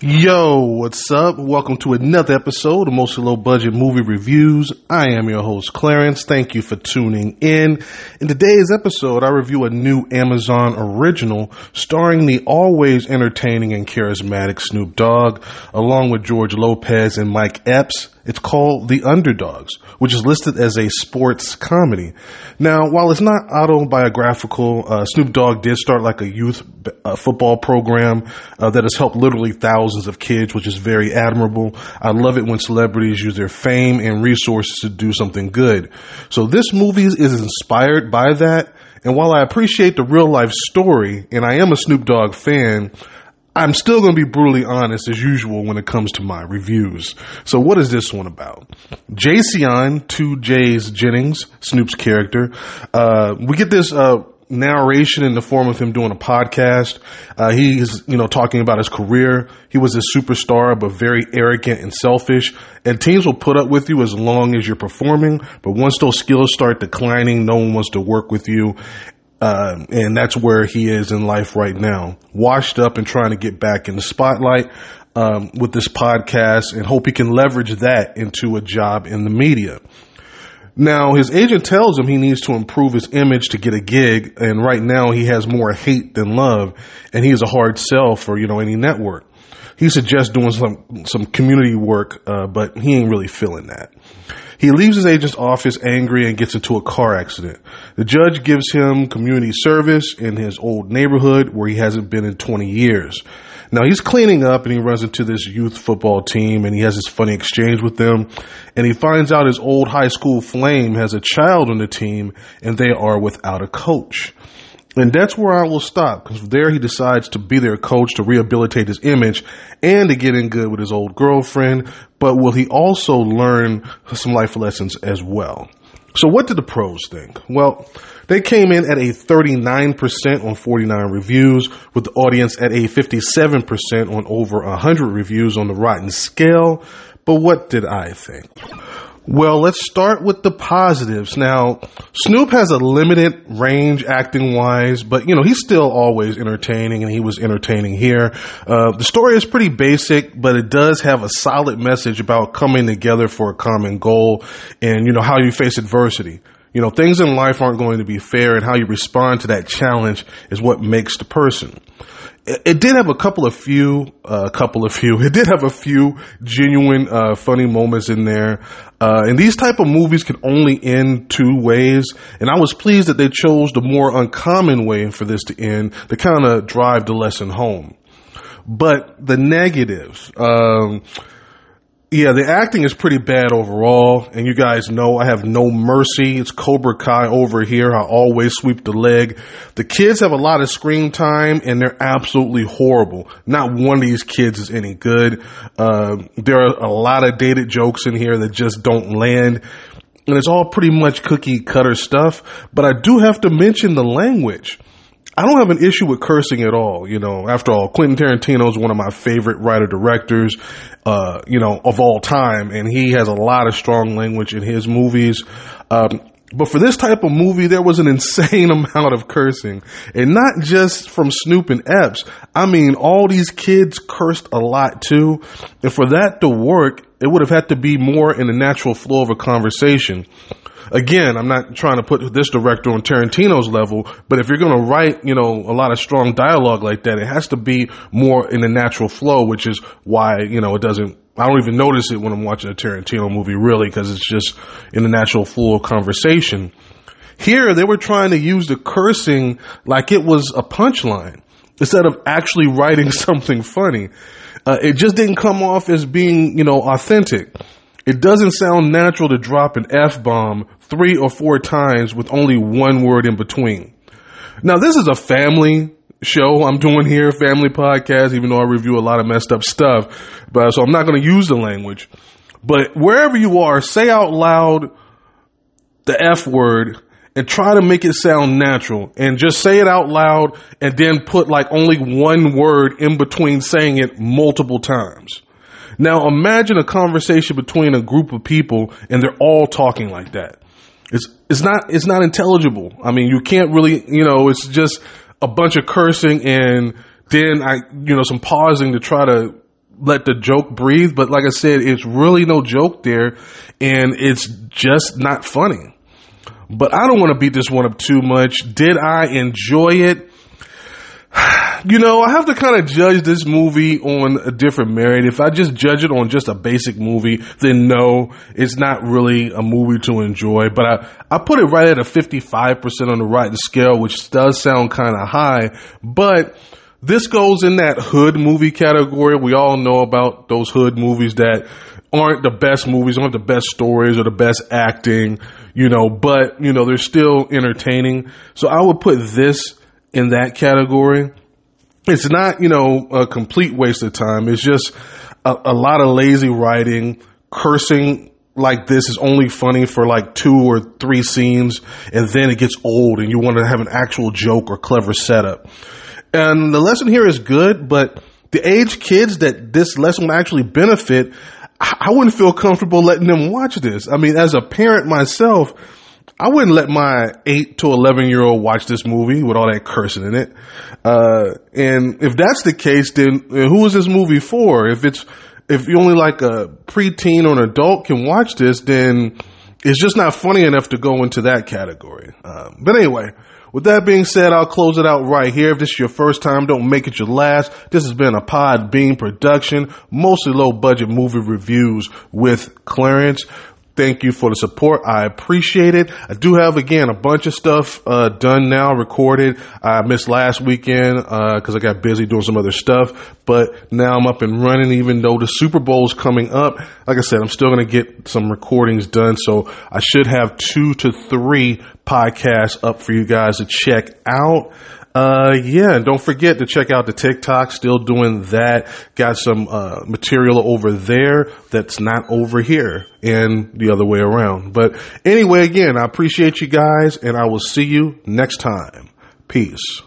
Yo, what's up? Welcome to another episode of Mostly Low Budget Movie Reviews. I am your host, Clarence. Thank you for tuning in. In today's episode, I review a new Amazon original starring the always entertaining and charismatic Snoop Dogg, along with George Lopez and Mike Epps. It's called The Underdoggs, which is listed as a sports comedy. Now, while it's not autobiographical, uh, Snoop Dogg did start like a youth uh, football program uh, that has helped literally thousands of kids, which is very admirable. I love it when celebrities use their fame and resources to do something good. So this movie is inspired by that. And while I appreciate the real life story, and I am a Snoop Dogg fan, I'm still going to be brutally honest as usual when it comes to my reviews. So what is this one about? Jayceon, two J's Jennings, Snoop's character. Uh, we get this, uh, narration in the form of him doing a podcast. Uh, he's, you know, talking about his career. He was a superstar, but very arrogant and selfish. And teams will put up with you as long as you're performing. But once those skills start declining, no one wants to work with you. Uh, and that's where he is in life right now, washed up and trying to get back in the spotlight um, with this podcast, and hope he can leverage that into a job in the media. Now, his agent tells him he needs to improve his image to get a gig, and right now he has more hate than love, and he is a hard sell for you know any network. He suggests doing some some community work, uh, but he ain't really feeling that. He leaves his agent's office angry and gets into a car accident. The judge gives him community service in his old neighborhood where he hasn't been in 20 years. Now he's cleaning up and he runs into this youth football team and he has this funny exchange with them and he finds out his old high school flame has a child on the team and they are without a coach. And that's where I will stop because there he decides to be their coach to rehabilitate his image and to get in good with his old girlfriend. But will he also learn some life lessons as well? So what did the pros think? Well, they came in at a 39% on 49 reviews with the audience at a 57% on over 100 reviews on the Rotten scale. But what did I think? Well, let's start with the positives. Now, Snoop has a limited range acting wise, but you know, he's still always entertaining and he was entertaining here. Uh, the story is pretty basic, but it does have a solid message about coming together for a common goal and, you know, how you face adversity. You know, things in life aren't going to be fair and how you respond to that challenge is what makes the person it did have a couple of few, a uh, couple of few. It did have a few genuine, uh, funny moments in there. Uh, and these type of movies can only end two ways. And I was pleased that they chose the more uncommon way for this to end to kind of drive the lesson home. But the negatives, um, yeah, the acting is pretty bad overall, and you guys know I have no mercy. It's Cobra Kai over here. I always sweep the leg. The kids have a lot of screen time, and they're absolutely horrible. Not one of these kids is any good. Uh, there are a lot of dated jokes in here that just don't land, and it's all pretty much cookie cutter stuff. But I do have to mention the language. I don't have an issue with cursing at all. You know, after all, Quentin Tarantino is one of my favorite writer directors, uh, you know, of all time, and he has a lot of strong language in his movies. Um, but for this type of movie, there was an insane amount of cursing. And not just from Snoop and Epps. I mean, all these kids cursed a lot too. And for that to work, it would have had to be more in the natural flow of a conversation again, I'm not trying to put this director on Tarantino's level, but if you're going to write, you know, a lot of strong dialogue like that, it has to be more in the natural flow, which is why, you know, it doesn't, I don't even notice it when I'm watching a Tarantino movie really, because it's just in the natural flow of conversation. Here, they were trying to use the cursing like it was a punchline instead of actually writing something funny. Uh, it just didn't come off as being, you know, authentic. It doesn't sound natural to drop an F bomb three or four times with only one word in between. Now, this is a family show I'm doing here, family podcast, even though I review a lot of messed up stuff. But so I'm not going to use the language. But wherever you are, say out loud the F word and try to make it sound natural and just say it out loud and then put like only one word in between saying it multiple times. Now imagine a conversation between a group of people and they're all talking like that. It's it's not it's not intelligible. I mean, you can't really, you know, it's just a bunch of cursing and then I, you know, some pausing to try to let the joke breathe. But like I said, it's really no joke there, and it's just not funny. But I don't want to beat this one up too much. Did I enjoy it? you know, I have to kind of judge this movie on a different merit. If I just judge it on just a basic movie, then no, it's not really a movie to enjoy. But I, I put it right at a 55% on the Rotten scale, which does sound kind of high. But this goes in that hood movie category. We all know about those hood movies that aren't the best movies, aren't the best stories or the best acting, you know, but, you know, they're still entertaining. So I would put this in that category it's not, you know, a complete waste of time. It's just a, a lot of lazy writing, cursing like this is only funny for like two or three scenes and then it gets old and you want to have an actual joke or clever setup. And the lesson here is good, but the age kids that this lesson will actually benefit, I wouldn't feel comfortable letting them watch this. I mean, as a parent myself, I wouldn't let my eight to 11 year old watch this movie with all that cursing in it. Uh, and if that's the case, then who is this movie for? If it's, if you only like a preteen or an adult can watch this, then it's just not funny enough to go into that category. Uh, but anyway, with that being said, I'll close it out right here. If this is your first time, don't make it your last. This has been a Podbean production, mostly low budget movie reviews with Clarence thank you for the support. I appreciate it. I do have again a bunch of stuff uh, done now, recorded. I missed last weekend because uh, I got busy doing some other stuff, but now I'm up and running. Even though the Super Bowl is coming up, like I said, I'm still going to get some recordings done. So I should have two to three podcasts up for you guys to check out. Uh, yeah, and don't forget to check out the TikTok. Still doing that. Got some uh, material over there that's not over here, and the other way around. But anyway, again, I appreciate you guys, and I will see you next time. Peace.